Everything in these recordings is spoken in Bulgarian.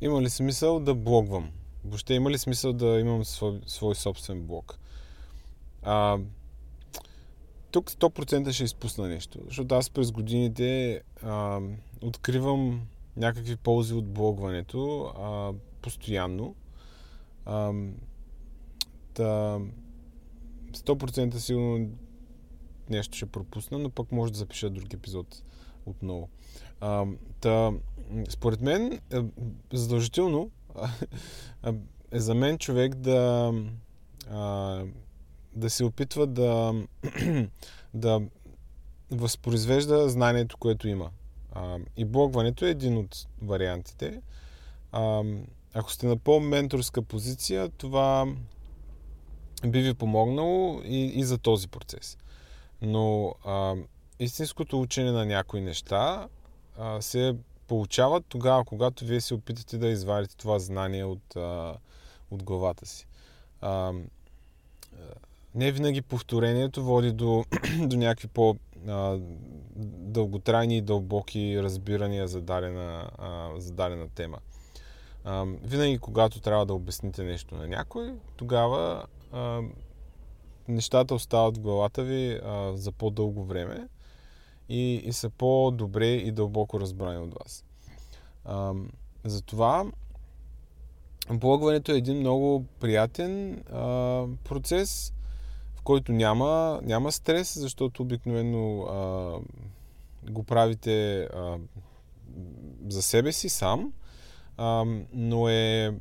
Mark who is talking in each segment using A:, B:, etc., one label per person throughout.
A: има ли смисъл да блогвам? Въобще има ли смисъл да имам свой, свой собствен блог? А, тук 100% ще изпусна нещо, защото аз през годините а, откривам някакви ползи от блогването а, постоянно. А, та, 100% сигурно нещо ще пропусна, но пък може да запиша друг епизод отново. А, та, според мен, е, задължително е за мен човек да, а, да се опитва да, да възпроизвежда знанието, което има. А, и блогването е един от вариантите. А, ако сте на по-менторска позиция, това би ви помогнало и, и за този процес. Но а, истинското учене на някои неща а, се получават тогава, когато вие се опитате да извадите това знание от, а, от главата си. А, не винаги повторението води до, до някакви по дълготрайни и дълбоки разбирания за дадена, а, за дадена тема. А, винаги, когато трябва да обясните нещо на някой, тогава а, нещата остават в главата ви а, за по-дълго време и, и са по-добре и дълбоко разбрани от вас. А, затова блогването е един много приятен а, процес, в който няма, няма стрес, защото обикновено а, го правите а, за себе си сам, а, но е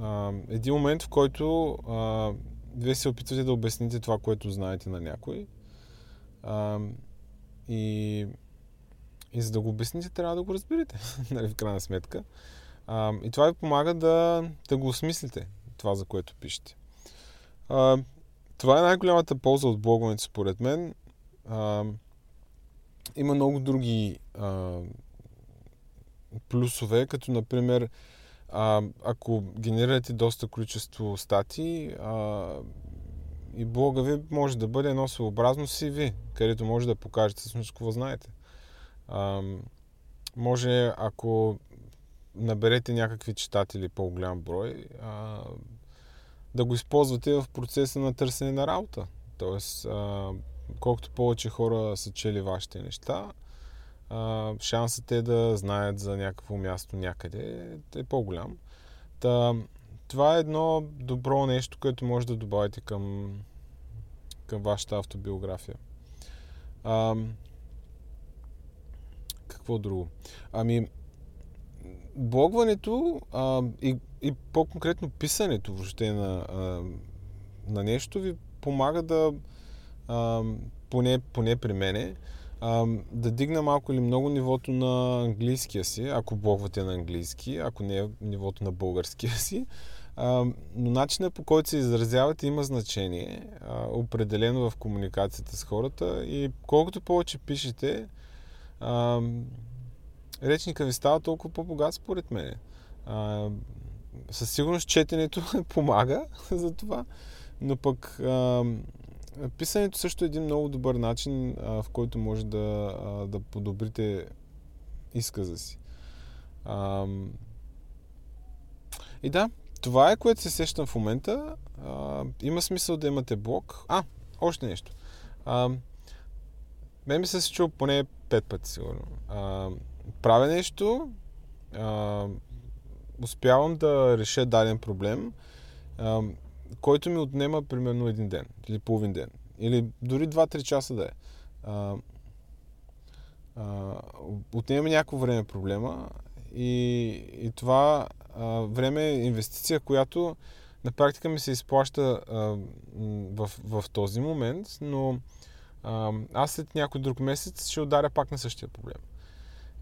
A: а, един момент, в който а, вие се опитвате да обясните това, което знаете на някой. А, и, и за да го обясните, трябва да го разберете, нали, в крайна сметка. А, и това ви помага да, да го осмислите, това, за което пишете. А, това е най-голямата полза от блогването, според мен. А, има много други а, плюсове, като например а, ако генерирате доста количество статии, а, и блога ви може да бъде едно своеобразно CV, където може да покажете всъщност какво знаете. А, може, ако наберете някакви читатели по-голям брой, а, да го използвате в процеса на търсене на работа. Тоест, а, колкото повече хора са чели вашите неща, а, шансът е да знаят за някакво място някъде е по-голям. Та, това е едно добро нещо, което може да добавите към, към вашата автобиография. А, какво друго? Ами, блогването а, и, и по-конкретно писането въобще на, а, на нещо ви помага да, а, поне, поне при мене, да дигна малко или много нивото на английския си, ако блогвате на английски, ако не е нивото на българския си. Но начинът по който се изразявате има значение, определено в комуникацията с хората и колкото повече пишете, речника ви става толкова по-богат според мен. Със сигурност четенето помага за това, но пък писането също е един много добър начин, а, в който може да, а, да подобрите изказа си. А, и да, това е което се сещам в момента. А, има смисъл да имате блог. А, още нещо. А, мен ми се се чул поне пет пъти, сигурно. А, правя нещо, а, успявам да реша даден проблем, а, който ми отнема примерно един ден или половин ден. Или дори 2-3 часа да е. А, а, отнема някакво време проблема и, и това а, време е инвестиция, която на практика ми се изплаща а, в, в този момент, но а, аз след някой друг месец ще ударя пак на същия проблем.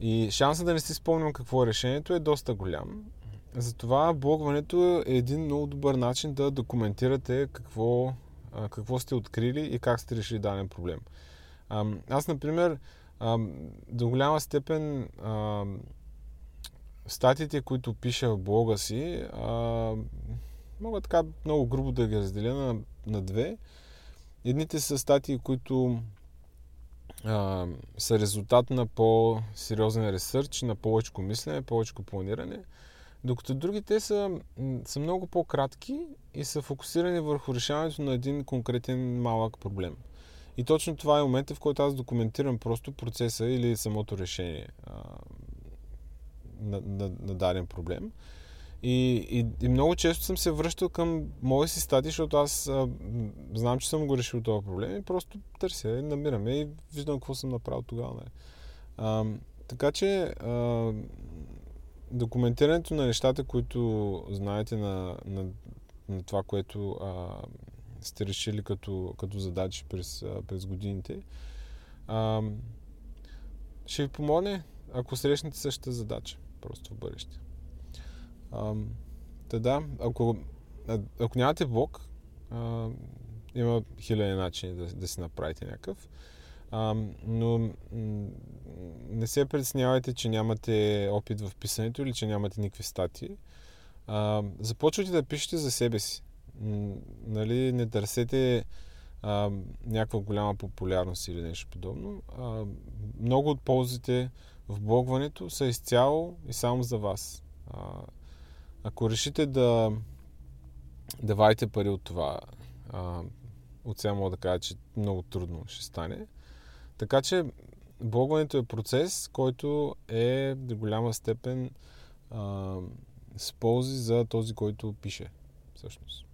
A: И шансът да не си спомням какво е решението е доста голям. Затова блогването е един много добър начин да документирате какво, какво сте открили и как сте решили даден проблем. Аз, например, до голяма степен статиите, които пиша в блога си, мога така много грубо да ги разделя на, на две. Едните са статии, които са резултат на по-сериозен ресърч, на повече мислене, повече планиране. Докато другите са, са много по-кратки и са фокусирани върху решаването на един конкретен малък проблем. И точно това е момента, в който аз документирам просто процеса или самото решение а, на, на, на даден проблем. И, и, и много често съм се връщал към мои си стати, защото аз а, знам, че съм го решил този проблем и просто търся, намираме и виждам какво съм направил тогава. А, така че а, документирането на нещата, които знаете на, на, на това, което а, сте решили като, като задачи през, през годините, а, ще ви помогне, ако срещнете същата задача, просто в бъдеще. А, та да, ако, ако нямате блок, а, има хиляди начини да, да си направите някакъв. А, но не се притеснявайте, че нямате опит в писането или че нямате никакви статии. А, започвайте да пишете за себе си. Нали, не търсете а, някаква голяма популярност или нещо подобно. А, много от ползите в блогването са изцяло и само за вас. А, ако решите да, да вадите пари от това, а, от сега мога да кажа, че много трудно ще стане. Така че блогването е процес, който е до голяма степен а, с ползи за този, който пише. Всъщност.